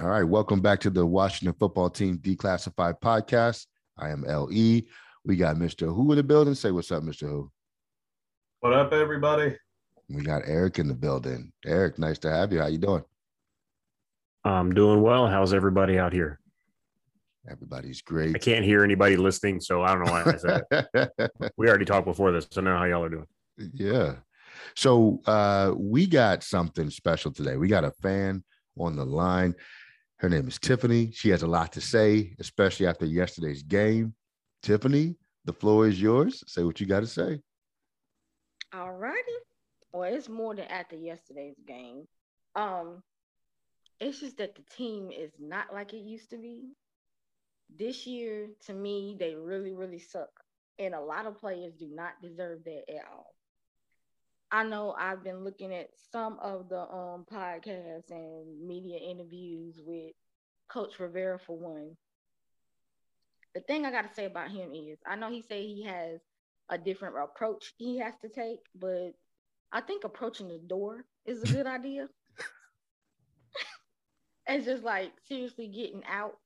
All right, welcome back to the Washington Football Team Declassified Podcast. I am Le. We got Mr. Who in the building. Say what's up, Mr. Who. What up, everybody? We got Eric in the building. Eric, nice to have you. How you doing? I'm doing well. How's everybody out here? Everybody's great. I can't hear anybody listening, so I don't know why I said it. we already talked before this, so I know how y'all are doing. Yeah. So uh, we got something special today. We got a fan on the line. Her name is Tiffany. She has a lot to say, especially after yesterday's game. Tiffany, the floor is yours. Say what you got to say. All righty. Well, it's more than after yesterday's game. Um, it's just that the team is not like it used to be. This year, to me, they really, really suck. And a lot of players do not deserve that at all. I know I've been looking at some of the um podcasts and media interviews with Coach Rivera for one. The thing I got to say about him is I know he say he has a different approach he has to take, but I think approaching the door is a good idea. it's just like seriously getting out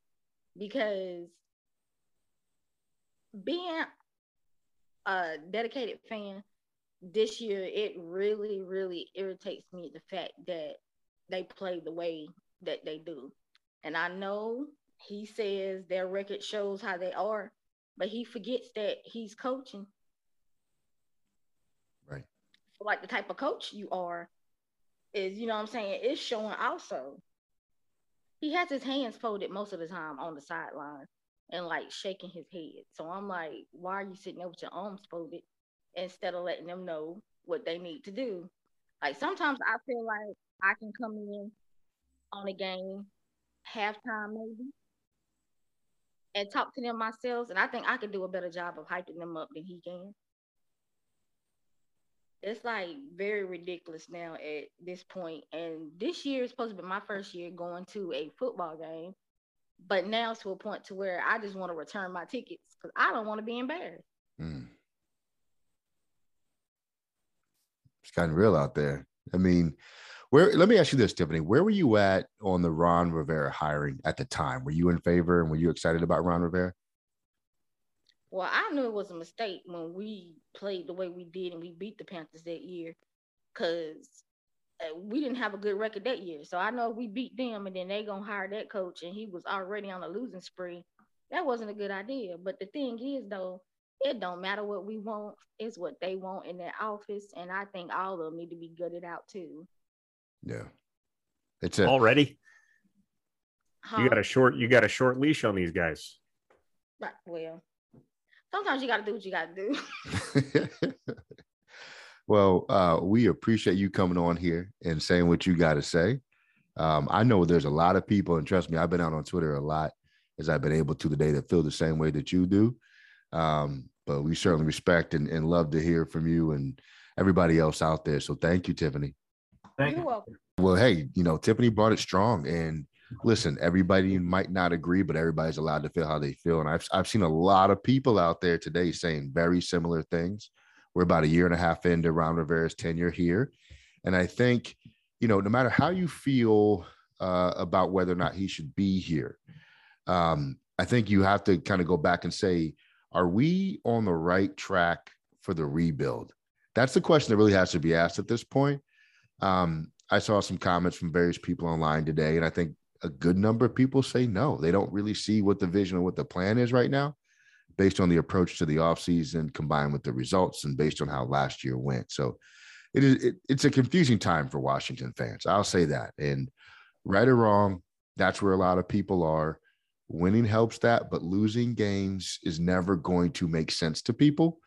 because being a dedicated fan this year it really really irritates me the fact that they play the way that they do. And i know he says their record shows how they are but he forgets that he's coaching. Right. So like the type of coach you are is you know what i'm saying it's showing also. He has his hands folded most of the time on the sideline and like shaking his head. So i'm like why are you sitting there with your arms folded instead of letting them know what they need to do. Like sometimes I feel like I can come in on a game halftime maybe and talk to them myself, and I think I can do a better job of hyping them up than he can. It's like very ridiculous now at this point. And this year is supposed to be my first year going to a football game, but now to a point to where I just want to return my tickets because I don't want to be embarrassed. Mm. Of real out there. I mean, where let me ask you this, Tiffany. Where were you at on the Ron Rivera hiring at the time? Were you in favor and were you excited about Ron Rivera? Well, I knew it was a mistake when we played the way we did and we beat the Panthers that year because uh, we didn't have a good record that year. So I know we beat them and then they gonna hire that coach and he was already on a losing spree, that wasn't a good idea. But the thing is though, it don't matter what we want, it's what they want in their office. And I think all of them need to be gutted out too. Yeah. It's a, already. Huh? You got a short you got a short leash on these guys. Right. Well, sometimes you gotta do what you gotta do. well, uh, we appreciate you coming on here and saying what you gotta say. Um, I know there's a lot of people, and trust me, I've been out on Twitter a lot as I've been able to today that feel the same way that you do. Um, but we certainly respect and, and love to hear from you and everybody else out there. So thank you, Tiffany. Thank You're you. welcome. Well, hey, you know, Tiffany brought it strong. And listen, everybody might not agree, but everybody's allowed to feel how they feel. And I've, I've seen a lot of people out there today saying very similar things. We're about a year and a half into Ron Rivera's tenure here. And I think, you know, no matter how you feel uh, about whether or not he should be here, um, I think you have to kind of go back and say, are we on the right track for the rebuild? That's the question that really has to be asked at this point. Um, I saw some comments from various people online today, and I think a good number of people say no. They don't really see what the vision or what the plan is right now, based on the approach to the offseason combined with the results and based on how last year went. So it is it, it's a confusing time for Washington fans. I'll say that. And right or wrong, that's where a lot of people are winning helps that, but losing games is never going to make sense to people,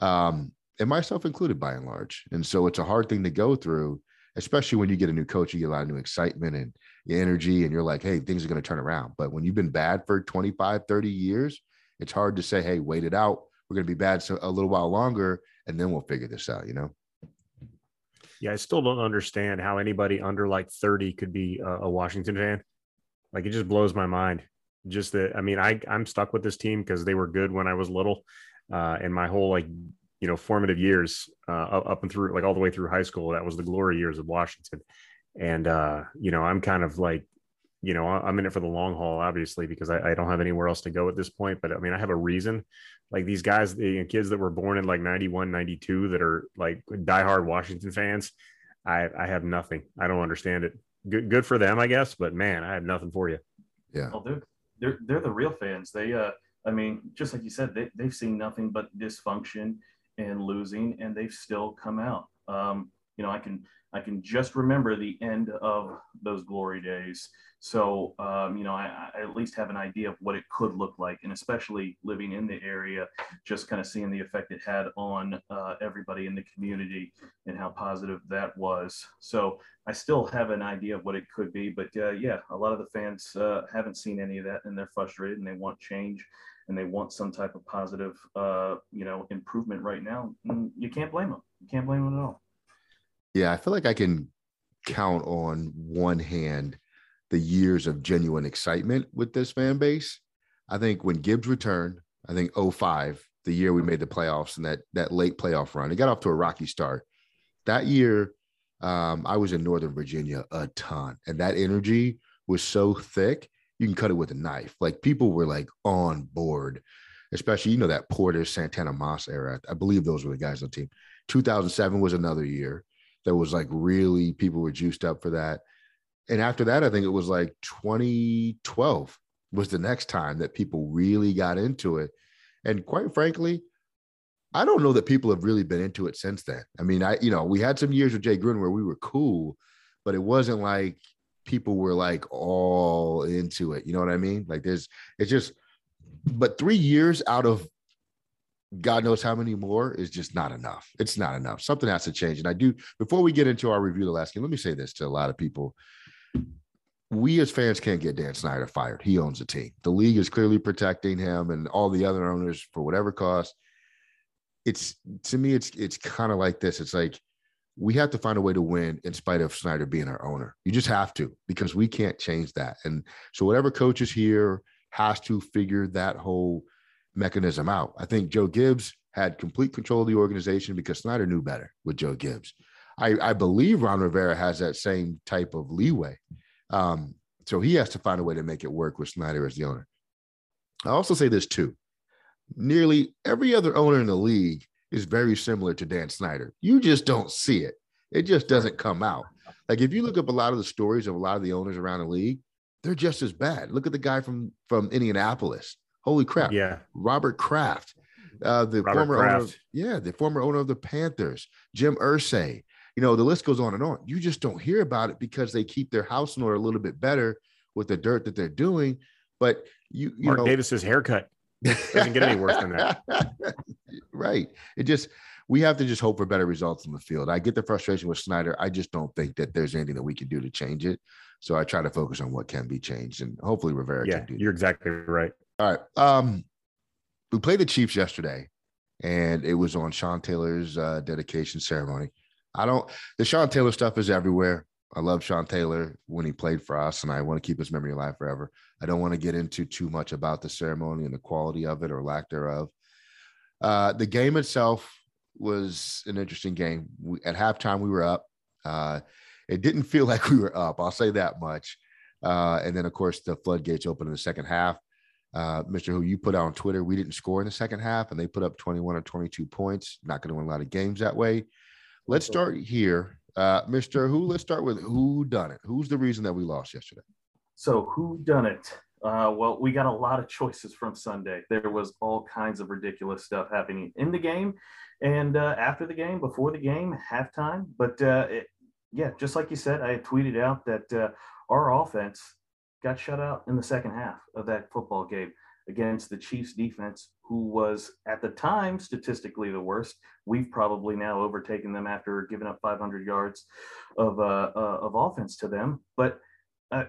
um, and myself included by and large. And so it's a hard thing to go through especially when you get a new coach, you get a lot of new excitement and energy, and you're like, hey, things are going to turn around. But when you've been bad for 25, 30 years, it's hard to say, hey, wait it out. We're going to be bad so a little while longer, and then we'll figure this out, you know? Yeah, I still don't understand how anybody under like 30 could be a, a Washington fan. Like it just blows my mind. Just that, I mean, I, I'm stuck with this team because they were good when I was little. Uh, and my whole like you know formative years uh, up and through like all the way through high school that was the glory years of washington. And uh, you know i'm kind of like you know i'm in it for the long haul obviously because I, I, don't have anywhere else to go at this point. But i mean i have a reason. Like these guys the kids that were born in like 91 92 that are like diehard washington fans i i have nothing. I don't understand it. Good good for them i guess but man i have nothing for you. Yeah. Well they're they're, they're the real fans they uh i mean just like you said they, they've seen nothing but dysfunction and losing, and they've still come out. Um, you know, I can I can just remember the end of those glory days. So, um, you know, I, I, at least have an idea of what it could look like, and especially living in the area, just kind of seeing the effect it had on uh, everybody in the community and how positive that was. So, I still have an idea of what it could be, but uh, yeah, a lot of the fans uh, haven't seen any of that, and they're frustrated and they want change and they want some type of positive, uh, you know, improvement right now, you can't blame them. You can't blame them at all. Yeah, I feel like I can count on one hand the years of genuine excitement with this fan base. I think when Gibbs returned, I think 05, the year we made the playoffs and that that late playoff run, it got off to a rocky start. That year, um, I was in Northern Virginia a ton, and that energy was so thick you can cut it with a knife. Like people were like on board, especially, you know, that Portis Santana Moss era. I believe those were the guys on the team. 2007 was another year that was like really people were juiced up for that. And after that, I think it was like 2012 was the next time that people really got into it. And quite frankly, I don't know that people have really been into it since then. I mean, I, you know, we had some years with Jay Gruden where we were cool, but it wasn't like people were like all into it. You know what I mean? Like there's it's just but 3 years out of God knows how many more is just not enough. It's not enough. Something has to change. And I do before we get into our review of the last game, let me say this to a lot of people. We as fans can't get Dan Snyder fired. He owns the team. The league is clearly protecting him and all the other owners for whatever cost. It's to me, it's it's kind of like this. It's like we have to find a way to win in spite of Snyder being our owner. You just have to because we can't change that. And so whatever coach is here has to figure that whole mechanism out. I think Joe Gibbs had complete control of the organization because Snyder knew better with Joe Gibbs. I, I believe Ron Rivera has that same type of leeway. Um, so he has to find a way to make it work with Snyder as the owner. I also say this too. Nearly every other owner in the league is very similar to Dan Snyder. You just don't see it. It just doesn't come out. Like if you look up a lot of the stories of a lot of the owners around the league, they're just as bad. Look at the guy from from Indianapolis. Holy crap! Yeah, Robert Kraft, uh, the Robert former Kraft. owner. Of, yeah, the former owner of the Panthers, Jim Irsay. You know the list goes on and on. You just don't hear about it because they keep their house in order a little bit better with the dirt that they're doing. But you, you Mark know, Davis's haircut doesn't get any worse than that. right. It just we have to just hope for better results in the field. I get the frustration with Snyder. I just don't think that there's anything that we can do to change it. So I try to focus on what can be changed, and hopefully Rivera yeah, can do. Yeah. You're exactly right. All right. Um, we played the Chiefs yesterday, and it was on Sean Taylor's uh, dedication ceremony. I don't. The Sean Taylor stuff is everywhere. I love Sean Taylor when he played for us, and I want to keep his memory alive forever. I don't want to get into too much about the ceremony and the quality of it or lack thereof. Uh, the game itself was an interesting game. We, at halftime, we were up. Uh, it didn't feel like we were up. I'll say that much. Uh, and then, of course, the floodgates opened in the second half. Uh, Mr. Who you put out on Twitter, we didn't score in the second half, and they put up 21 or 22 points. Not going to win a lot of games that way. Let's start here uh, Mr. Who, let's start with who done it. Who's the reason that we lost yesterday? So who done it? Uh, well, we got a lot of choices from Sunday. There was all kinds of ridiculous stuff happening in the game, and uh, after the game, before the game, halftime. But uh, it, yeah, just like you said, I tweeted out that uh, our offense got shut out in the second half of that football game. against the Chiefs defense, who was at the time statistically the worst. We've probably now overtaken them after giving up 500 yards of uh, uh, of offense to them. But uh,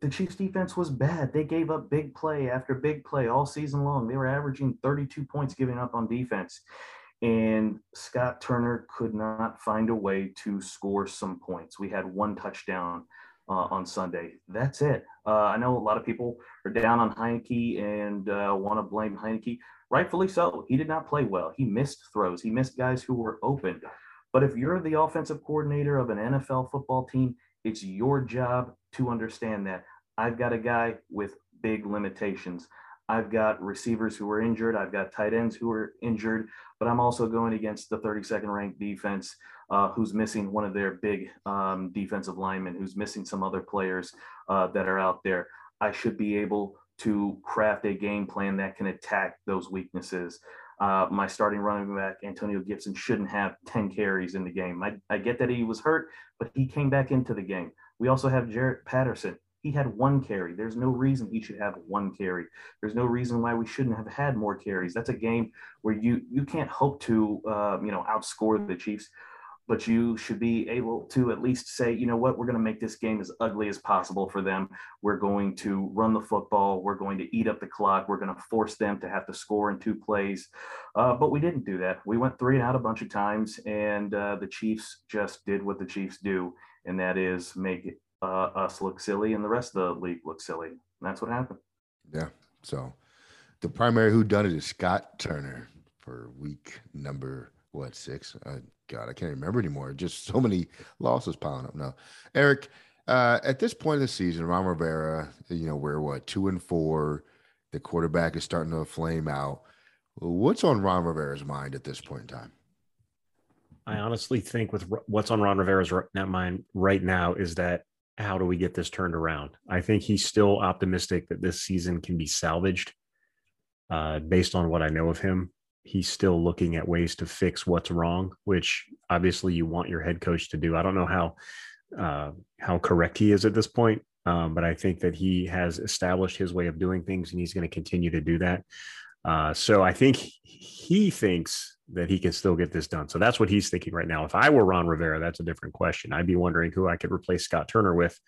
the Chiefs defense was bad. They gave up big play after big play all season long. They were averaging 32 points giving up on defense. And Scott Turner could not find a way to score some points. We had one touchdown on Sunday. That's it. Uh, I know a lot of people are down on Heinicke and uh, want to blame Heinicke. Rightfully so. He did not play well. He missed throws. He missed guys who were open. But if you're the offensive coordinator of an NFL football team, it's your job to understand that. I've got a guy with big limitations. I've got receivers who are injured. I've got tight ends who are injured, but I'm also going against the 32nd ranked defense uh, who's missing one of their big um, defensive linemen, who's missing some other players uh, that are out there. I should be able to craft a game plan that can attack those weaknesses. Uh, my starting running back, Antonio Gibson, shouldn't have 10 carries in the game. I, I get that he was hurt, but he came back into the game. We also have Jaret Patterson. He had one carry. There's no reason he should have one carry. There's no reason why we shouldn't have had more carries. That's a game where you you can't hope to uh, you know outscore the Chiefs but you should be able to at least say, you know what, we're going to make this game as ugly as possible for them. We're going to run the football. We're going to eat up the clock. We're going to force them to have to score in two plays. Uh, but we didn't do that. We went three and out a bunch of times, and uh, the Chiefs just did what the Chiefs do, and that is make uh, us look silly and the rest of the league look silly. And that's what happened. Yeah. So the primary who done it is Scott Turner for week number what six? Uh, God, I can't remember anymore. Just so many losses piling up now. Eric, uh, at this point of the season, Ron Rivera, you know, we're what two and four. The quarterback is starting to flame out. What's on Ron Rivera's mind at this point in time? I honestly think with what's on Ron Rivera's mind right now is that how do we get this turned around? I think he's still optimistic that this season can be salvaged. Uh, based on what I know of him, he's still looking at ways to fix what's wrong, which obviously you want your head coach to do. I don't know how uh, how correct he is at this point, um, but I think that he has established his way of doing things, and he's going to continue to do that. Uh, so I think he thinks that he can still get this done. So that's what he's thinking right now. If I were Ron Rivera, that's a different question. I'd be wondering who I could replace Scott Turner with.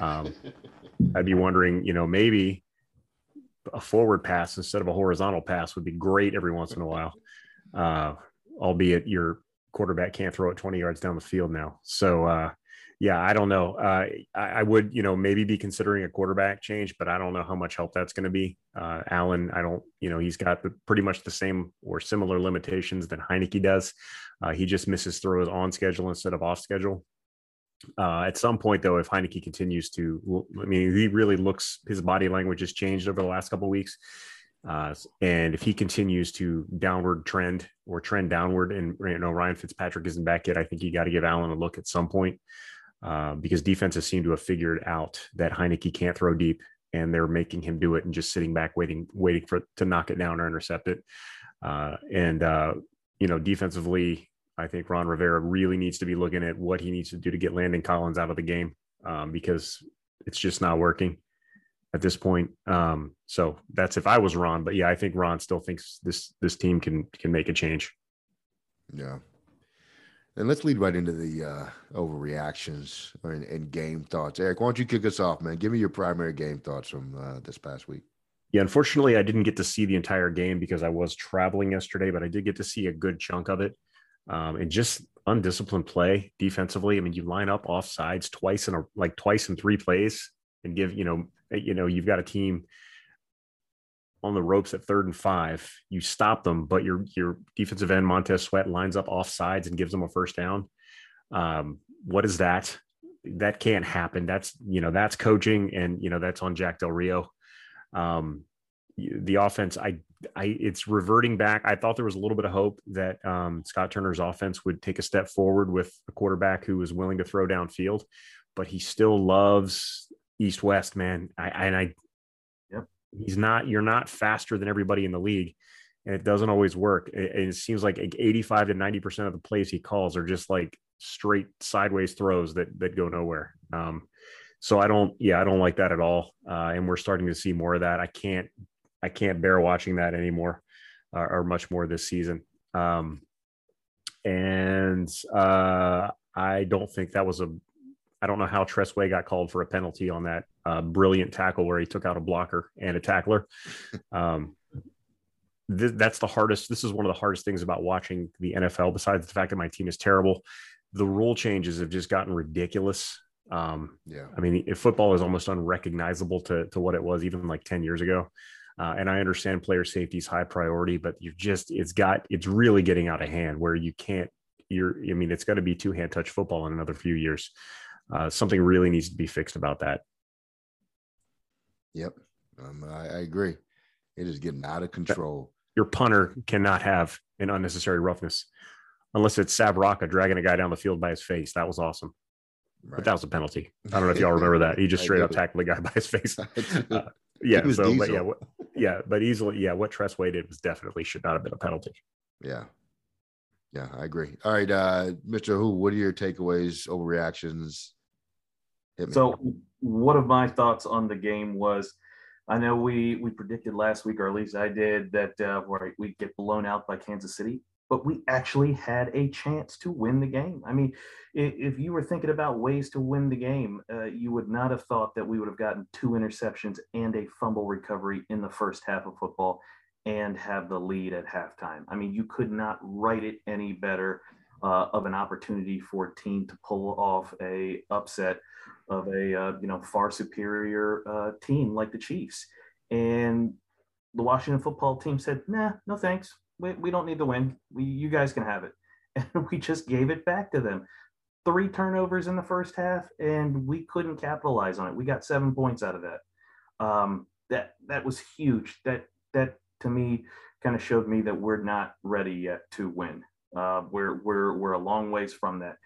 Um, I'd be wondering, you know, maybe a forward pass instead of a horizontal pass would be great every once in a while. Uh, albeit your quarterback can't throw it 20 yards down the field now. So, uh, yeah, I don't know. Uh, I, I, would, you know, maybe be considering a quarterback change, but I don't know how much help that's going to be. Uh, Allen, I don't, you know, he's got the, pretty much the same or similar limitations than Heinicke does. Uh, he just misses throws on schedule instead of off schedule. Uh, at some point, though, if Heinicke continues to, I mean, he really looks his body language has changed over the last couple weeks, uh, and if he continues to downward trend or trend downward, and you know Ryan Fitzpatrick isn't back yet, I think you got to give Allen a look at some point uh, because defenses seem to have figured out that Heinicke can't throw deep, and they're making him do it and just sitting back waiting, waiting for to knock it down or intercept it, uh, and uh, you know defensively I think Ron Rivera really needs to be looking at what he needs to do to get Landon Collins out of the game um, because it's just not working at this point. Um, so that's if I was Ron, but yeah, I think Ron still thinks this this team can can make a change. Yeah. And let's lead right into the uh, overreactions and, and, game thoughts. Eric, why don't you kick us off, man? Give me your primary game thoughts from uh, this past week. Yeah, unfortunately, I didn't get to see the entire game because I was traveling yesterday, but I did get to see a good chunk of it um, and just undisciplined play defensively. I mean, you line up off sides twice in a like twice in three plays and give you know you know you've got a team on the ropes at third and five. You stop them, but your your defensive end Montez Sweat lines up off sides and gives them a first down. Um, what is that? That can't happen. That's you know that's coaching, and you know that's on Jack Del Rio. Um, the offense, I, I, it's reverting back. I thought there was a little bit of hope that um, Scott Turner's offense would take a step forward with a quarterback who was willing to throw downfield, but he still loves East West, man. I, and I. he's not. You're not faster than everybody in the league, and it doesn't always work. It, it seems like 85 to 90 percent of the plays he calls are just like straight sideways throws that that go nowhere. Um, so I don't, yeah, I don't like that at all. Uh, and we're starting to see more of that. I can't I can't bear watching that anymore, uh, or much more this season. Um, and uh, I don't think that was a. I don't know how Tress Way got called for a penalty on that uh, brilliant tackle where he took out a blocker and a tackler. Um, th- that's the hardest. This is one of the hardest things about watching the NFL. Besides the fact that my team is terrible, the rule changes have just gotten ridiculous. Um, Yeah. I mean, if football is almost unrecognizable to to what it was even like ten years ago. Uh, and I understand player safety is high priority, but you've just it's got it's really getting out of hand where you can't. You're. I mean, it's got to be two hand touch football in another few years. Uh, something really needs to be fixed about that. Yep. Um, I, I agree. It is getting out of control. Your punter cannot have an unnecessary roughness, unless it's Sav Rocca dragging a guy down the field by his face. That was awesome, Right. but that was a penalty. I don't know if y'all remember that. He just straight up tackled the guy by his face. Uh, yeah. So, but yeah, what, yeah, but easily, yeah. What Tress Way did was definitely should not have been a penalty. Yeah. Yeah, I agree. All right, uh, Mr. Who, what are your takeaways, overreactions? So one of my thoughts on the game was, I know we we predicted last week, or at least I did, that uh, we'd get blown out by Kansas City, but we actually had a chance to win the game. I mean, i- if you were thinking about ways to win the game, uh, you would not have thought that we would have gotten two interceptions and a fumble recovery in the first half of football and have the lead at halftime. I mean, you could not write it any better uh, of an opportunity for a team to pull off a upset of a uh, you know far superior uh, team like the Chiefs. And the Washington football team said, "Nah, no thanks. We, we don't need the win. We, you guys can have it." And we just gave it back to them. Three turnovers in the first half, and we couldn't capitalize on it. We got seven points out of that. Um, that that was huge. That that to me kind of showed me that we're not ready yet to win. Uh, we're we're we're a long ways from that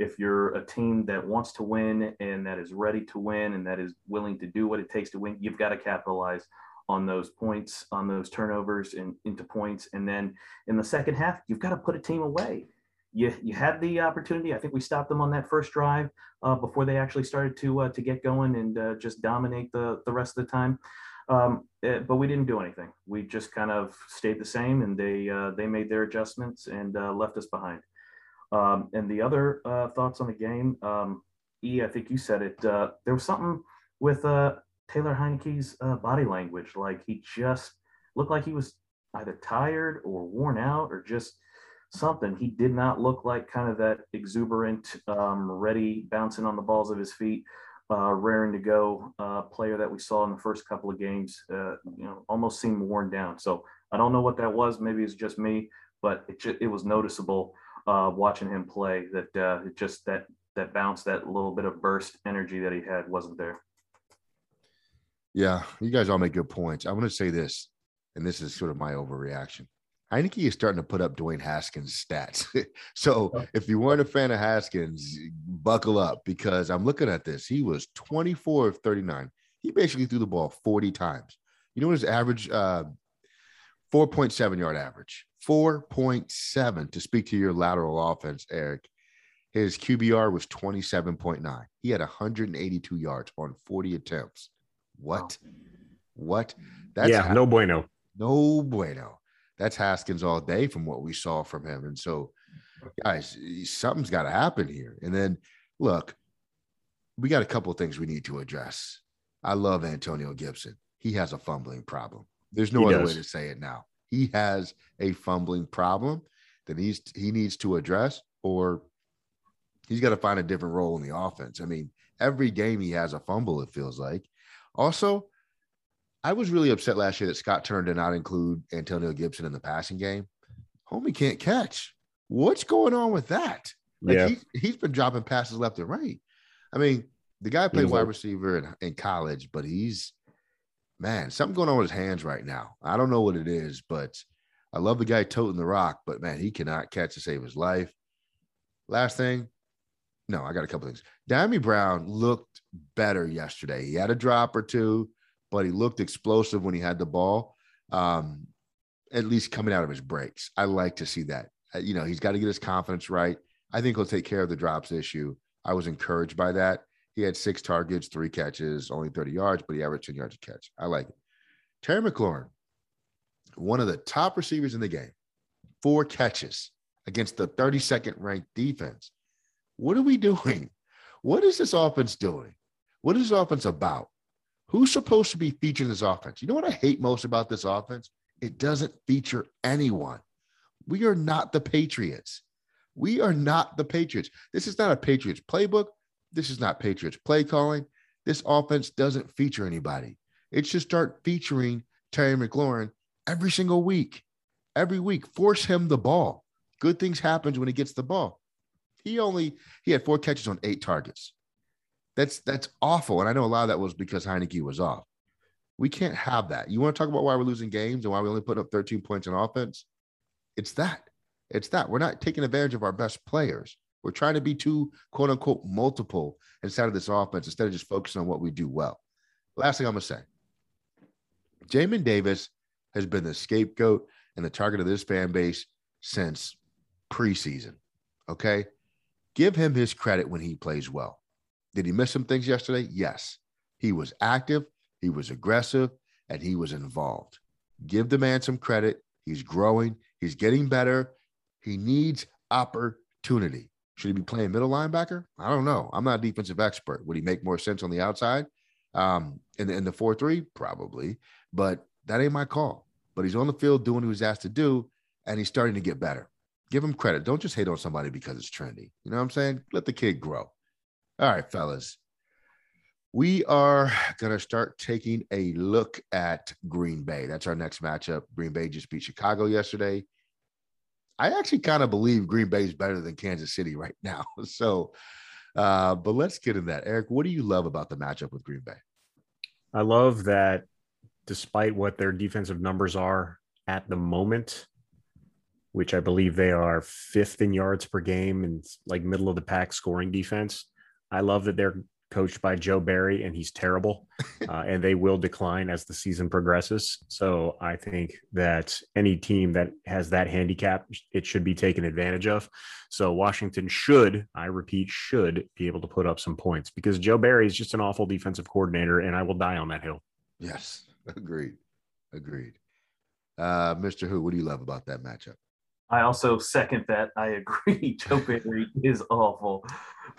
if you're a team that wants to win and that is ready to win and that is willing to do what it takes to win, you've got to capitalize on those points, on those turnovers and into points. And then in the second half, you've got to put a team away. You, you had the opportunity. I think we stopped them on that first drive uh, before they actually started to uh, to get going and uh, just dominate the the rest of the time. Um, eh, but we didn't do anything. We just kind of stayed the same, and they uh, they made their adjustments and uh, left us behind. Um, and the other uh, thoughts on the game, um, E, I think you said it. Uh, there was something with uh, Taylor Heinicke's uh, body language. Like he just looked like he was either tired or worn out or just something. He did not look like kind of that exuberant, um, ready, bouncing on the balls of his feet, uh, raring to go uh, player that we saw in the first couple of games. You know, almost seemed worn down. So I don't know what that was. Maybe it's just me, but it ju- it was noticeable uh, watching him play that uh, it just that that bounce, that little bit of burst energy that he had wasn't there. Yeah, you guys all make good points. I want to say this, and this is sort of my overreaction. Heinicke is starting to put up Dwayne Haskins stats. so if you weren't a fan of Haskins, buckle up because I'm looking at this. He was 24 of 39. He basically threw the ball 40 times. You know what his average? Uh, 4.7 yard average. 4.7 to speak to your lateral offense, Eric. His QBR was 27.9. He had 182 yards on 40 attempts. What? What? That's yeah, Ha- no bueno. no bueno. That's Haskins all day from what we saw from him. And so, guys, something's got to happen here. And then, look, we got a couple of things we need to address. I love Antonio Gibson. He has a fumbling problem. There's no He other does. way to say it now. He has a fumbling problem that he's he needs to address, or he's got to find a different role in the offense. I mean, every game he has a fumble, it feels like. Also, I was really upset last year that Scott Turner did not include Antonio Gibson in the passing game. Homie can't catch. What's going on with that? Like Yeah. he, he's been dropping passes left and right. I mean, the guy played wide receiver in, in college, but he's man, something going on with his hands right now. I don't know what it is, but I love the guy toting the rock, but man, he cannot catch to save his life. Last thing, no, I got a couple things. Dyami Brown looked better yesterday. He had a drop or two, but he looked explosive when he had the ball. Um, at least coming out of his breaks. I like to see that. Uh, you know, he's got to get his confidence right. I think he'll take care of the drops issue. I was encouraged by that. He had six targets, three catches, only 30 yards, but he averaged 10 yards a catch. I like it. Terry McLaurin, one of the top receivers in the game, four catches against the 32nd ranked defense. What are we doing? What is this offense doing? What is this offense about? Who's supposed to be featuring this offense? You know what I hate most about this offense? It doesn't feature anyone. We are not the Patriots. We are not the Patriots. This is not a Patriots playbook. This is not Patriots play calling. This offense doesn't feature anybody. It should start featuring Terry McLaurin every single week. Every week, force him the ball. Good things happens when he gets the ball. He only he had four catches on eight targets. That's that's awful. And I know a lot of that was because Heinicke was off. We can't have that. You want to talk about why we're losing games and why we only put up 13 points in offense? It's that. It's that. We're not taking advantage of our best players. We're trying to be too quote unquote multiple inside of this offense instead of just focusing on what we do well. Last thing I'm gonna say. Jamin Davis has been the scapegoat and the target of this fan base since preseason. Okay. Give him his credit when he plays well. Did he miss some things yesterday? Yes. He was active, he was aggressive, and he was involved. Give the man some credit. He's growing, he's getting better. He needs opportunity. Should he be playing middle linebacker? I don't know. I'm not a defensive expert. Would he make more sense on the outside? Um, in the in the four three, probably, but that ain't my call. But he's on the field doing what he was asked to do, and he's starting to get better. Give him credit. Don't just hate on somebody because it's trendy. You know what I'm saying? Let the kid grow. All right, fellas. We are going to start taking a look at Green Bay. That's our next matchup. Green Bay just beat Chicago yesterday. I actually kind of believe Green Bay is better than Kansas City right now. So, uh, but let's get in that. Eric, what do you love about the matchup with Green Bay? I love that despite what their defensive numbers are at the moment, which I believe they are fifth in yards per game and like middle of the pack scoring defense. I love that they're coached by Joe Barry and he's terrible, uh, and they will decline as the season progresses. So I think that any team that has that handicap, it should be taken advantage of. So Washington should, I repeat, should be able to put up some points because Joe Barry is just an awful defensive coordinator, and I will die on that hill. Yes, agreed, agreed. Uh, Mr. Who, what do you love about that matchup? I also second that. I agree. Joe Barry is awful,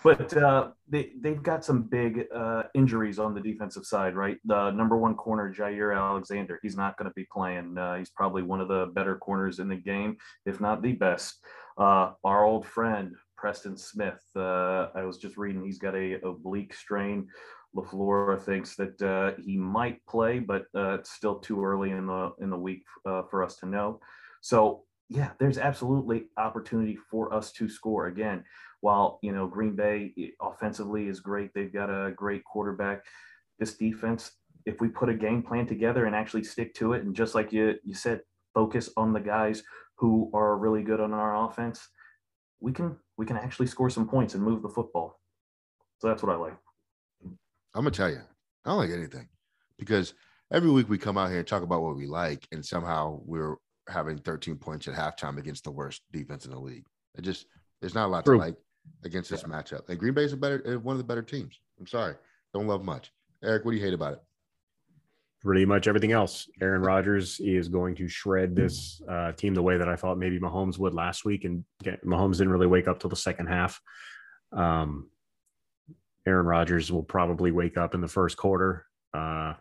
but uh, they they've got some big uh, injuries on the defensive side, right? The number one corner, Jaire Alexander, he's not going to be playing. Uh, he's probably one of the better corners in the game, if not the best. Uh, our old friend Preston Smith. Uh, I was just reading he's got a oblique strain. LaFleur thinks that uh, he might play, but it's still too early in the in the week for us to know. So yeah, there's absolutely opportunity for us to score again. While you know Green Bay eh, offensively is great, they've got a great quarterback. This defense, if we put a game plan together and actually stick to it, and just like you you said, focus on the guys who are really good on our offense, we can we can actually score some points and move the football. So that's what I like. I'm gonna tell you, I don't like anything because every week we come out here and talk about what we like, and somehow we're having 13 points at halftime against the worst defense in the league. It just there's not a lot True. to like against this yeah. matchup. And Green Bay is a better uh, one of the better teams. I'm sorry, don't love much. Eric, what do you hate about it? Pretty much everything else. Aaron Rodgers is going to shred this uh, team the way that I thought maybe Mahomes would last week, and Mahomes didn't really wake up till the second half. Um, Aaron Rodgers will probably wake up in the first quarter uh,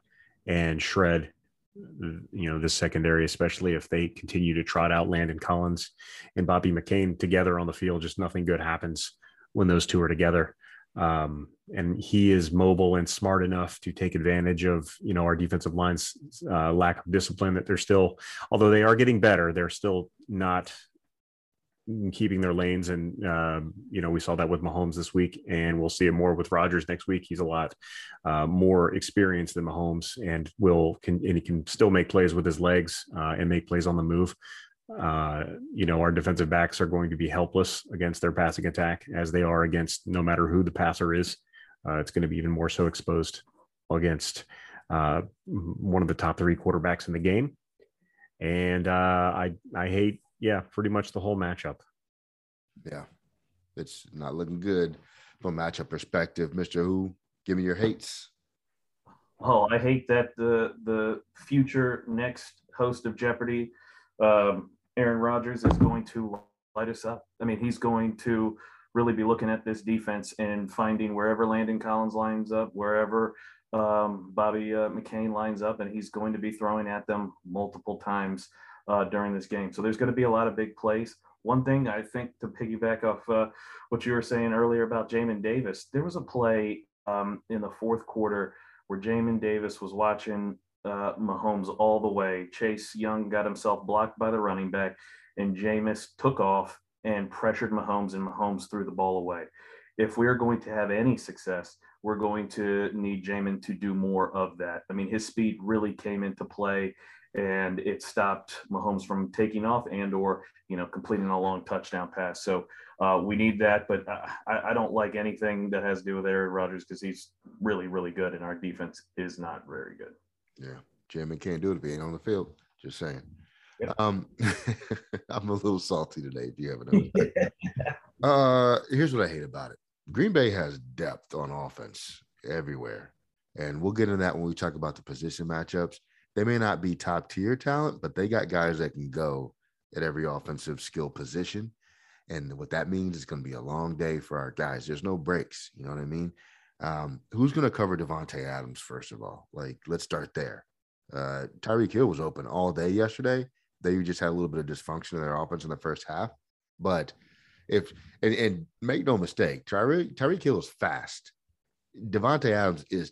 and shred you know, this secondary, especially if they continue to trot out Landon Collins and Bobby McCain together on the field, just nothing good happens when those two are together. Um, and he is mobile and smart enough to take advantage of, you know, our defensive line's uh, lack of discipline that they're still, although they are getting better, they're still not keeping their lanes. And, uh, you know, we saw that with Mahomes this week, and we'll see it more with Rodgers next week. He's a lot uh, more experienced than Mahomes and will, can, and he can still make plays with his legs uh, and make plays on the move. Uh, you know, our defensive backs are going to be helpless against their passing attack as they are against no matter who the passer is. Uh, it's going to be even more so exposed against uh, one of the top three quarterbacks in the game. And I I hate yeah, pretty much the whole matchup. Yeah, it's not looking good from a matchup perspective. Mister Who, give me your hates. Oh, I hate that the the future next host of Jeopardy, um, Aaron Rodgers, is going to light us up. I mean, he's going to really be looking at this defense and finding wherever Landon Collins lines up, wherever um, Bobby uh, McCain lines up, and he's going to be throwing at them multiple times uh, during this game. So there's going to be a lot of big plays. One thing I think to piggyback off uh, what you were saying earlier about Jamin Davis, there was a play um, in the fourth quarter where Jamin Davis was watching uh, Mahomes all the way. Chase Young got himself blocked by the running back, and Jamin took off and pressured Mahomes, and Mahomes threw the ball away. If we're going to have any success, we're going to need Jamin to do more of that. I mean, his speed really came into play and it stopped Mahomes from taking off and or you know completing a long touchdown pass. So uh, we need that, but I, I, don't like anything that has to do with Aaron Rodgers because he's really really good and our defense is not very good. Yeah, Jamin can't do it if he ain't on the field. Just saying. Um, I'm a little salty today. If you haven't noticed. uh, here's what I hate about it. Green Bay has depth on offense everywhere, and we'll get into that when we talk about the position matchups. They may not be top tier talent, but they got guys that can go at every offensive skill position. And what that means is going to be a long day for our guys. There's no breaks. You know what I mean? Um, who's going to cover Davante Adams first of all? Like, let's start there. Uh, Tyreek Hill was open all day yesterday. They just had a little bit of dysfunction in their offense in the first half. But if and, and make no mistake, Tyreek Tyreek Hill is fast. Davante Adams is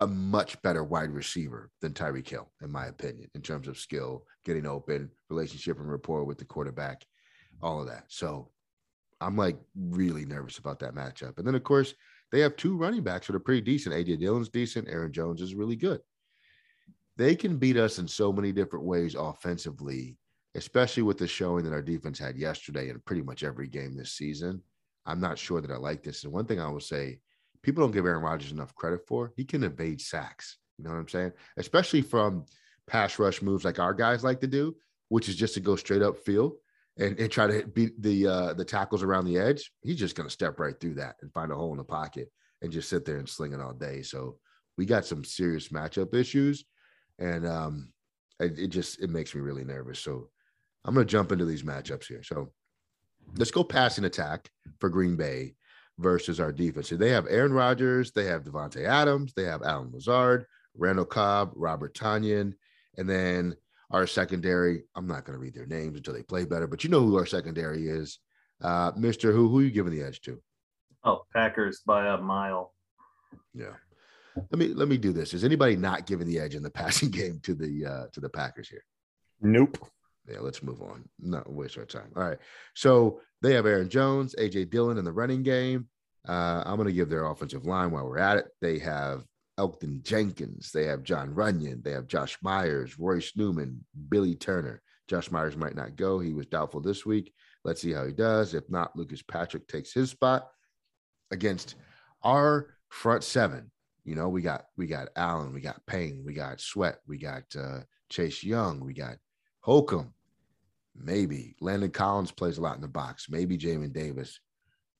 a much better wide receiver than Tyreek Hill, in my opinion, in terms of skill, getting open, relationship and rapport with the quarterback, all of that. So I'm like really nervous about that matchup. And then, of course, they have two running backs that are pretty decent. AJ Dillon's decent. Aaron Jones is really good. They can beat us in so many different ways offensively, especially with the showing that our defense had yesterday in pretty much every game this season. I'm not sure that I like this. And one thing I will say people don't give Aaron Rodgers enough credit for. He can evade sacks. You know what I'm saying? Especially from pass rush moves like our guys like to do, which is just to go straight up field and, and try to beat the uh, the tackles around the edge. He's just going to step right through that and find a hole in the pocket and just sit there and sling it all day. So we got some serious matchup issues, and um, it, it just it makes me really nervous. So I'm going to jump into these matchups here. So let's go passing attack for Green Bay versus our defense. So they have Aaron Rodgers, they have Davante Adams, they have Allen Lazard, Randall Cobb, Robert Tonyan, and then our secondary. I'm not going to read their names until they play better, but you know who our secondary is. Uh, Mister, who who are you giving the edge to? Oh, Packers by a mile. Yeah. Let me let me do this. Is anybody not giving the edge in the passing game to the uh to the Packers here? Nope. Yeah, let's move on. Not waste our time. All right. So they have Aaron Jones, AJ Dillon in the running game. Uh, I'm going to give their offensive line while we're at it. They have Elgton Jenkins. They have Jon Runyan. They have Josh Myers, Royce Newman, Billy Turner. Josh Myers might not go. He was doubtful this week. Let's see how he does. If not, Lucas Patrick takes his spot against our front seven. You know, we got we got Allen, we got Payne, we got Sweat, we got uh, Chase Young, we got Holcomb, Maybe Landon Collins plays a lot in the box. Maybe Jamin Davis.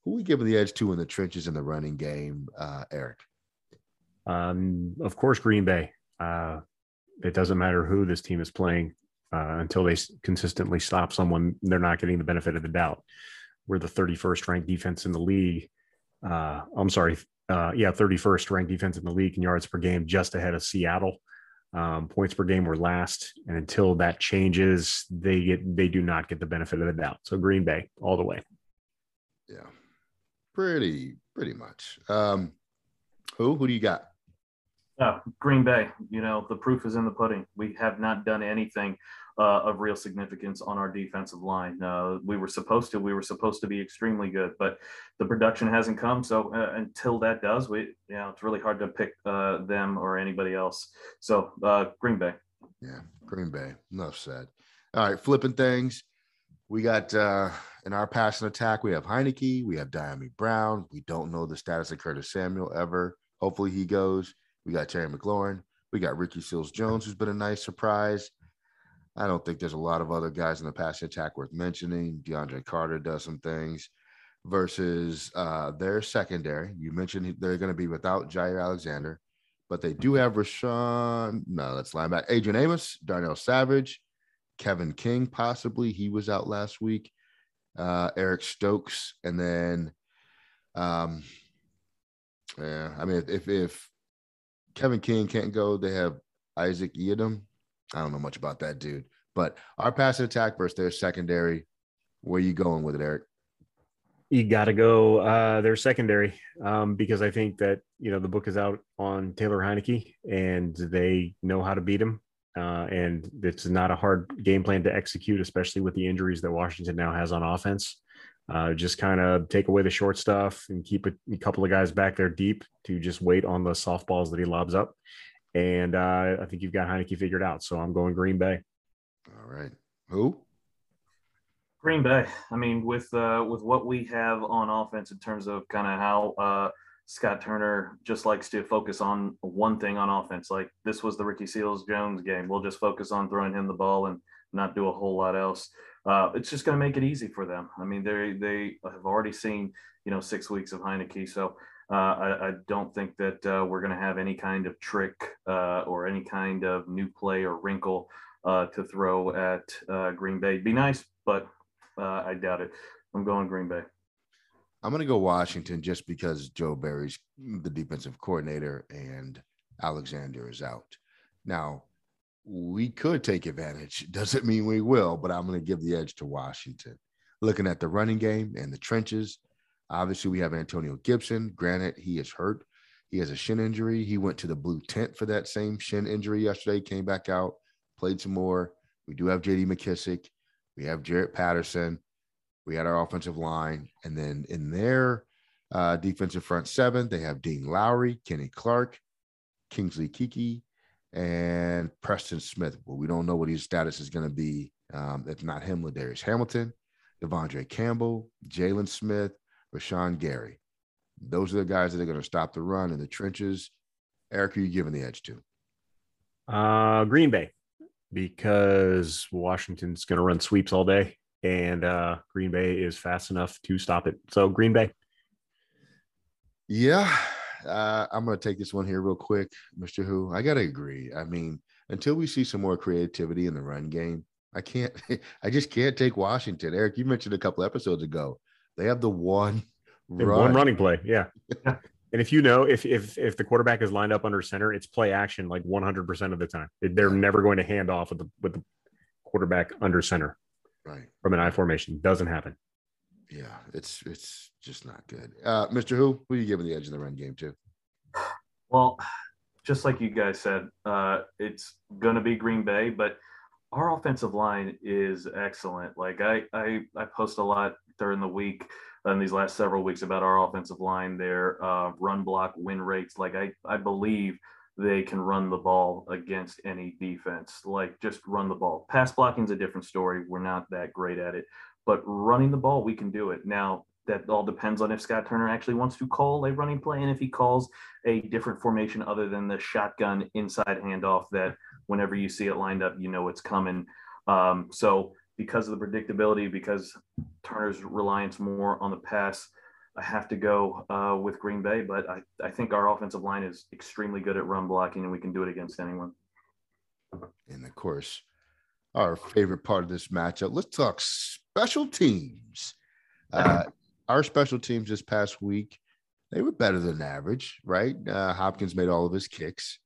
Who we giving the edge to in the trenches in the running game, uh, Eric? Um, of course, Green Bay. Uh, it doesn't matter who this team is playing uh, until they consistently stop someone. They're not getting the benefit of the doubt. We're the 31st ranked defense in the league. Uh, I'm sorry, uh, yeah, 31st ranked defense in the league in yards per game, just ahead of Seattle. Um, points per game were last, and until that changes, they get they do not get the benefit of the doubt. So Green Bay all the way. Yeah, pretty pretty much. Um, who who do you got? Uh, Green Bay. You know the proof is in the pudding. We have not done anything uh, of real significance on our defensive line. Uh, we were supposed to. We were supposed to be extremely good, but the production hasn't come. So uh, until that does, we you know it's really hard to pick uh, them or anybody else. So uh, Green Bay. Yeah, Green Bay. Enough said. All right, flipping things. We got uh, in our passing attack. We have Heinicke. We have Dyami Brown. We don't know the status of Curtis Samuel ever. Hopefully he goes. We got Terry McLaurin. We got Ricky Seals Jones, who's been a nice surprise. I don't think there's a lot of other guys in the passing attack worth mentioning. DeAndre Carter does some things versus uh, their secondary. You mentioned they're going to be without Jaire Alexander, but they do have Rashan. No, that's linebacker. Adrian Amos, Darnell Savage, Kevin King, possibly. He was out last week. Uh, Eric Stokes, and then, um, yeah, I mean, if if Kevin King can't go, they have Isaac Yiadom. I don't know much about that dude, but our pass attack versus their secondary. Where you going with it, Eric? You got to go uh, their secondary um, because I think that you know the book is out on Taylor Heinicke and they know how to beat him. Uh, and it's not a hard game plan to execute, especially with the injuries that Washington now has on offense. Uh, just kind of take away the short stuff and keep a, a, couple of guys back there deep to just wait on the softballs that he lobs up. And uh, I think you've got Heinicke figured out. So I'm going Green Bay. All right. Who? Green Bay. I mean, with uh, with what we have on offense in terms of kind of how uh, Scott Turner just likes to focus on one thing on offense. Like this was the Ricky Seals Jones game. We'll just focus on throwing him the ball and not do a whole lot else. Uh, it's just going to make it easy for them. I mean, they they have already seen you know six weeks of Heinicke. so uh, I, I, don't think that uh, we're going to have any kind of trick uh, or any kind of new play or wrinkle uh, to throw at uh, Green Bay. Be nice, but I doubt it. I'm going Green Bay. I'm going to go Washington just because Joe Barry's the defensive coordinator and Alexander is out. Now, we could take advantage. Doesn't mean we will, but I'm going to give the edge to Washington. Looking at the running game and the trenches, Obviously, we have Antonio Gibson. Granted, he is hurt. He has a shin injury. He went to the blue tent for that same shin injury yesterday, came back out, played some more. We do have JD McKissic. We have Jaret Patterson. We had our offensive line. And then in their uh, defensive front seven, they have Dean Lowry, Kenny Clark, Kingsley Keke, and Preston Smith. Well, we don't know what his status is going to be. Um, if not him, Ladarius Hamilton, De'Vondre Campbell, Jalen Smith, Rashan Gary. Those are the guys that are going to stop the run in the trenches. Eric, are you giving the edge to? Uh, Green Bay, because Washington's going to run sweeps all day, and uh, Green Bay is fast enough to stop it. So Green Bay. Yeah, uh, I'm going to take this one here real quick, Mr. Who. I got to agree. I mean, until we see some more creativity in the run game, I can't. I just can't take Washington. Eric, you mentioned a couple episodes ago they have the one run. one running play. Yeah. and if you know if if if the quarterback is lined up under center, it's play action like 100% of the time. They're never going to hand off with the with the quarterback under center. Right. From an I formation. Doesn't happen. Yeah, it's it's just not good. Uh, Mr. Who, who are you giving the edge in the run game to? Well, just like you guys said, uh, it's gonna be Green Bay, but our offensive line is excellent. Like I, I, I post a lot during the week in these last several weeks about our offensive line, their uh, run block win rates. Like I, I believe they can run the ball against any defense. Like just run the ball. Pass blocking is a different story. We're not that great at it, but running the ball, we can do it. Now that all depends on if Scott Turner actually wants to call a running play and if he calls a different formation other than the shotgun inside handoff that whenever you see it lined up, you know it's coming. Um, so because of the predictability, because Turner's reliance more on the pass, I have to go uh, with Green Bay. But I, I think our offensive line is extremely good at run blocking, and we can do it against anyone. And of course, our favorite part of this matchup. Let's talk special teams. Uh, our special teams this past week, they were better than average, right? Uh, Hopkins made all of his kicks.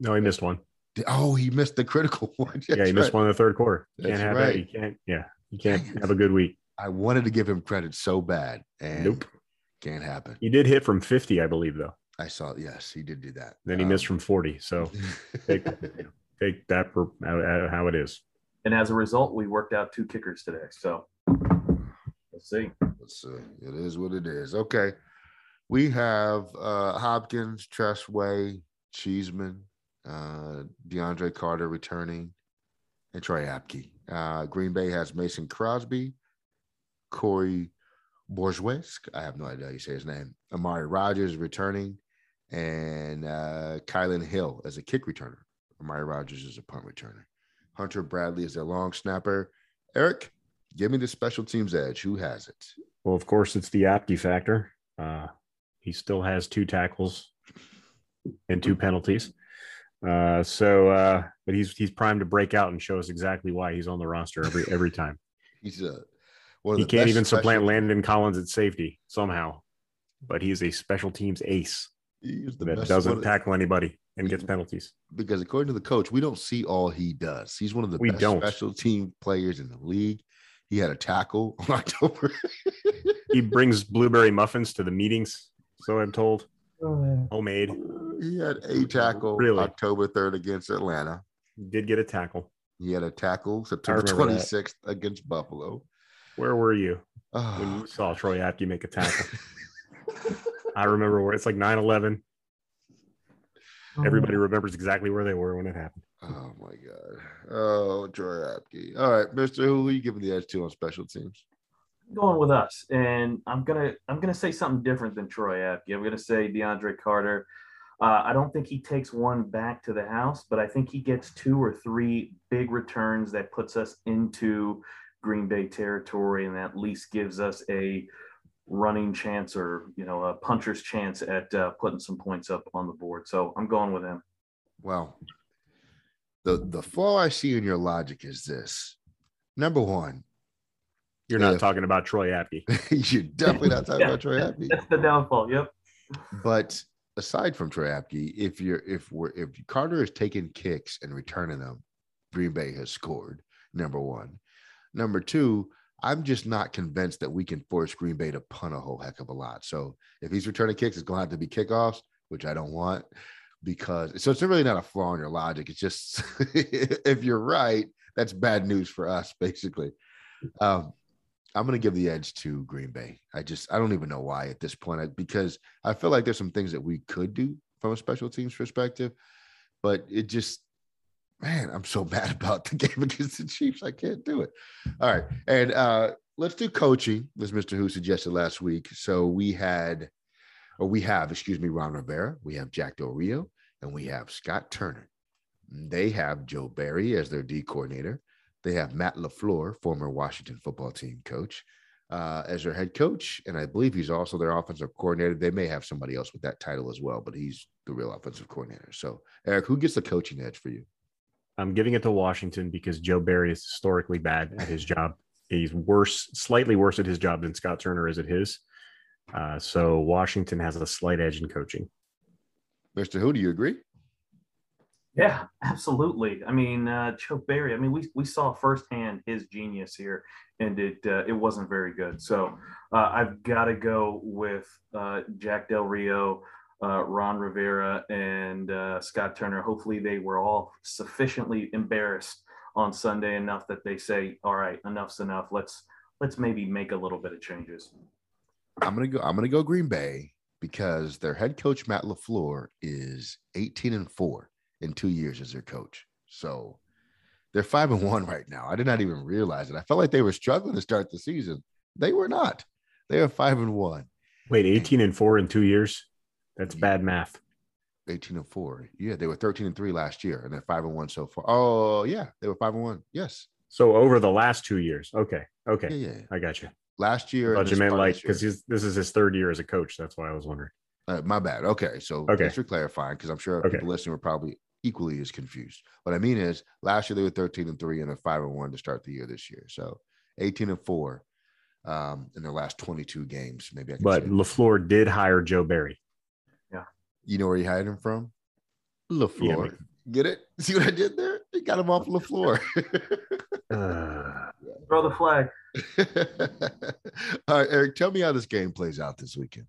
No, he missed one. Oh, he missed the critical one. yeah, he missed right. one in the third quarter. You can't have right. that. You can't. Yeah, you can't have a good week. I wanted to give him credit so bad, and nope, can't happen. He did hit from fifty, I believe, though. I saw. Yes, he did do that. Then he um, missed from forty. So take, take that for how it is. And as a result, we worked out two kickers today. So let's see. Let's see. It is what it is. Okay. We have uh, Hopkins, Tress Way, Cheeseman, uh, DeAndre Carter returning, and Troy Apke. Uh, Green Bay has Mason Crosby, Corey Bourgeois. I have no idea how you say his name. Amari Rogers returning, and uh, Kylin Hill as a kick returner. Amari Rogers is a punt returner. Hunter Bradley is their long snapper. Eric, give me the special teams edge. Who has it? Well, of course, it's the Apke factor. Uh, he still has two tackles and two penalties. Uh, so, uh, but he's he's primed to break out and show us exactly why he's on the roster every every time. He's a he can't even supplant Landon Collins at safety somehow, but he's a special teams ace that doesn't tackle anybody and gets penalties. Because according to the coach, we don't see all he does. He's one of the we best don't. special team players in the league. He had a tackle on October. he brings blueberry muffins to the meetings, so I'm told. Oh, Homemade. He had a mm-hmm. tackle really? October 3rd against Atlanta. He did get a tackle. He had a tackle September 26th that. against Buffalo. Where were you oh. when you saw Troy Apke make a tackle? I remember where it's like 9 11. Everybody remembers exactly where they were when it happened. Oh my god. Oh, Troy Apke. All right, Mister, who are you giving the edge to on special teams? Going with us, and I'm gonna I'm gonna say something different than Troy Apke. I'm gonna say DeAndre Carter. Uh, I don't think he takes one back to the house, but I think he gets two or three big returns that puts us into Green Bay territory and at least gives us a running chance or you know a puncher's chance at uh, putting some points up on the board. So I'm going with him. Well, the the flaw I see in your logic is this: number one, you're not if, talking about Troy Apke. you're definitely not talking yeah, about Troy Apke. That's the downfall. Yep. But aside from Troy Apke, if you're if we're if Carter is taking kicks and returning them, Green Bay has scored. Number one. Number two, I'm just not convinced that we can force Green Bay to punt a whole heck of a lot. So if he's returning kicks, it's going to have to be kickoffs, which I don't want because so it's really not a flaw in your logic. It's just if you're right, that's bad news for us, basically. Um, I'm going to give the edge to Green Bay. I just I don't even know why at this point because I feel like there's some things that we could do from a special teams perspective, but it just man, I'm so bad about the game against the Chiefs. I can't do it. All right. And uh, let's do coaching, as Mr. Who suggested last week. So we had, or we have, excuse me, Ron Rivera, we have Jack Del Rio, and we have Scott Turner. They have Joe Barry as their D coordinator. They have Matt LaFleur, former Washington football team coach, uh, as their head coach. And I believe he's also their offensive coordinator. They may have somebody else with that title as well, but he's the real offensive coordinator. So, Eric, who gets the coaching edge for you? I'm giving it to Washington because Joe Barry is historically bad at his job. He's worse, slightly worse at his job than Scott Turner is at his. Uh, so Washington has a slight edge in coaching. Mr. Who, do you agree? Yeah, absolutely. I mean, uh, Joe Barry. I mean, we we saw firsthand his genius here, and it uh, it wasn't very good. So uh, I've got to go with uh, Jack Del Rio uh, Ron Rivera and uh, Scott Turner. Hopefully, they were all sufficiently embarrassed on Sunday enough that they say, "All right, enough's enough. Let's let's maybe make a little bit of changes." I'm gonna go. I'm gonna go Green Bay because their head coach Matt LaFleur is 18 and four in two years as their coach. So they're five and one right now. I did not even realize it. I felt like they were struggling to start the season. They were not. They are five and one. Wait, 18 and four in two years? That's bad math. 18 and four. Yeah, they were 13 and three last year, and they're five and one so far. Oh, yeah, they were five and one. Yes. So over the last two years. Okay. Okay. Yeah, yeah. I got you. Last year. I thought you meant like because this is his third year as a coach. That's why I was wondering. Uh, my bad. Okay. So okay. thanks for clarifying because I'm sure okay. people listening were probably equally as confused. What I mean is last year they were 13 and three and they're five and one to start the year this year. So 18 and four um, in their last 22 games. Maybe I But LaFleur did hire Joe Barry. Yeah. You know where he hired him from? LaFleur. Yeah, Get it? See what I did there? He got him off LaFleur. uh, throw the flag. All right, Eric, tell me how this game plays out this weekend.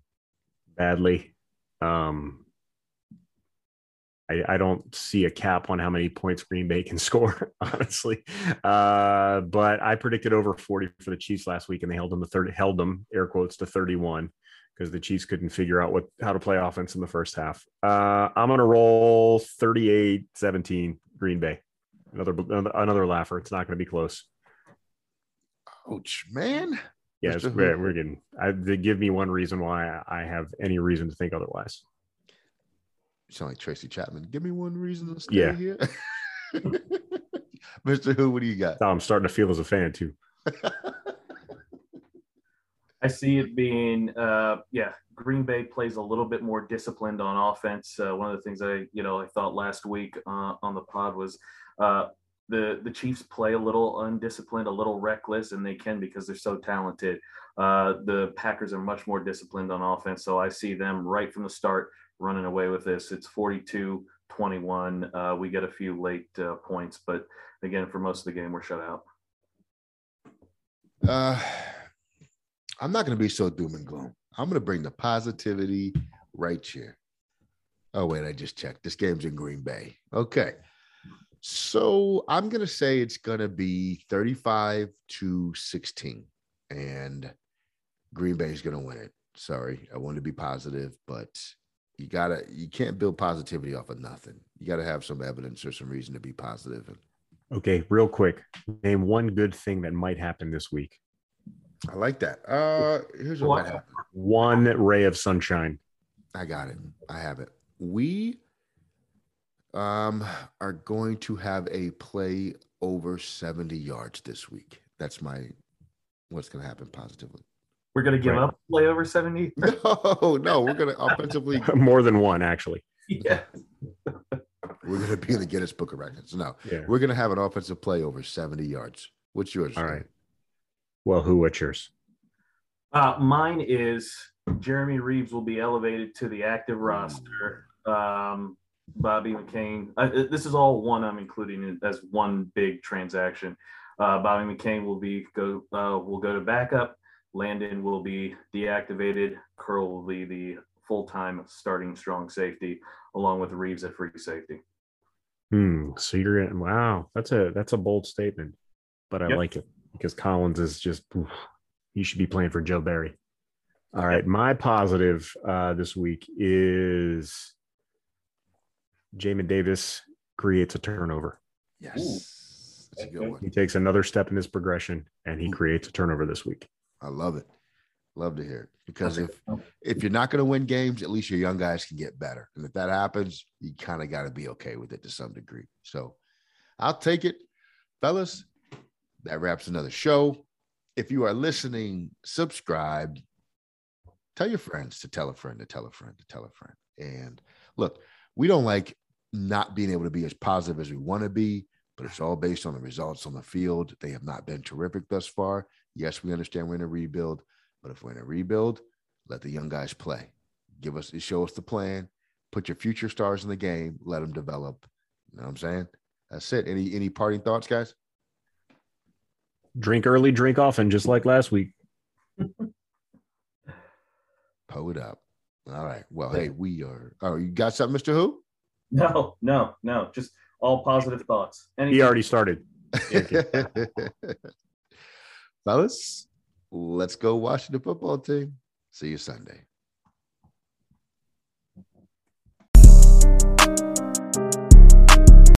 Badly. Um, I, I, don't see a cap on how many points Green Bay can score, honestly. Uh, but I predicted over 40 for the Chiefs last week, and they held them to 30, held them air quotes to 31 because the Chiefs couldn't figure out what how to play offense in the first half. Uh, I'm going to roll 38-17 Green Bay. Another another laugher. It's not going to be close. Ouch, man. Yeah, we're, we're getting. I, they give me one reason why I have any reason to think otherwise. You sound like Tracy Chapman. Give me one reason to stay yeah. here. Mr. Who, what do you got? I'm starting to feel as a fan too. I see it being, uh, yeah, Green Bay plays a little bit more disciplined on offense. Uh, one of the things I, you know, I thought last week uh, on the pod was uh, the the Chiefs play a little undisciplined, a little reckless, and they can because they're so talented. Uh, the Packers are much more disciplined on offense, so I see them right from the start running away with this. It's 42 21. Uh, we get a few late uh, points, but again, for most of the game, we're shut out. Uh, I'm not going to be so doom and gloom. I'm going to bring the positivity right here. Oh, wait, I just checked. This game's in Green Bay. Okay. So I'm going to say it's going to be 35 to 16, and Green Bay is going to win it. Sorry, I want to be positive, but you gotta you can't build positivity off of nothing. You gotta have some evidence or some reason to be positive. Okay, real quick, name one good thing that might happen this week. I like that. Uh here's what, might happen. One ray of sunshine. I got it. I have it. We um are going to have a play over 70 yards this week. That's my what's going to happen positively. We're going to give right. up play over 70? No, no, we're going to offensively. More than one, actually. Yeah. we're going to be in the Guinness Book of Records. No, yeah. we're going to have an offensive play over 70 yards. What's yours? All right. Well, who, what's yours? Uh, mine is Jeremy Reaves will be elevated to the active roster. Um, Bobby McCain. Uh, this is all one I'm including as one big transaction. Uh, Bobby McCain will be go uh, will go to backup. Landon will be deactivated. Curl will be the full-time starting strong safety, along with Reaves at free safety. Hmm. So you're in, wow. That's a that's a bold statement, but I yep. like it because Collins is just oof, he should be playing for Joe Barry. All right, my positive uh, this week is Jamin Davis creates a turnover. Yes, that's a good one. He takes another step in his progression, and he creates a turnover this week. I love it. Love to hear it because if if you're not going to win games, at least your young guys can get better, and if that happens, you kind of got to be okay with it to some degree. So, I'll take it, fellas. That wraps another show. If you are listening, subscribe. Tell your friends to tell a friend to tell a friend to tell a friend. And look, we don't like not being able to be as positive as we want to be, but it's all based on the results on the field. They have not been terrific thus far. Yes, we understand we're in a rebuild, but if we're in a rebuild, let the young guys play. Give us, show us the plan. Put your future stars in the game. Let them develop. You know what I'm saying? That's it. Any any parting thoughts, guys? Drink early, drink often, just like last week. Pull it up. All right. Well, hey, we are. Oh, you got something, Mister Who? No, no, no. Just all positive thoughts. Anything. He already started. fellas, let's go watch the football team. See you Sunday.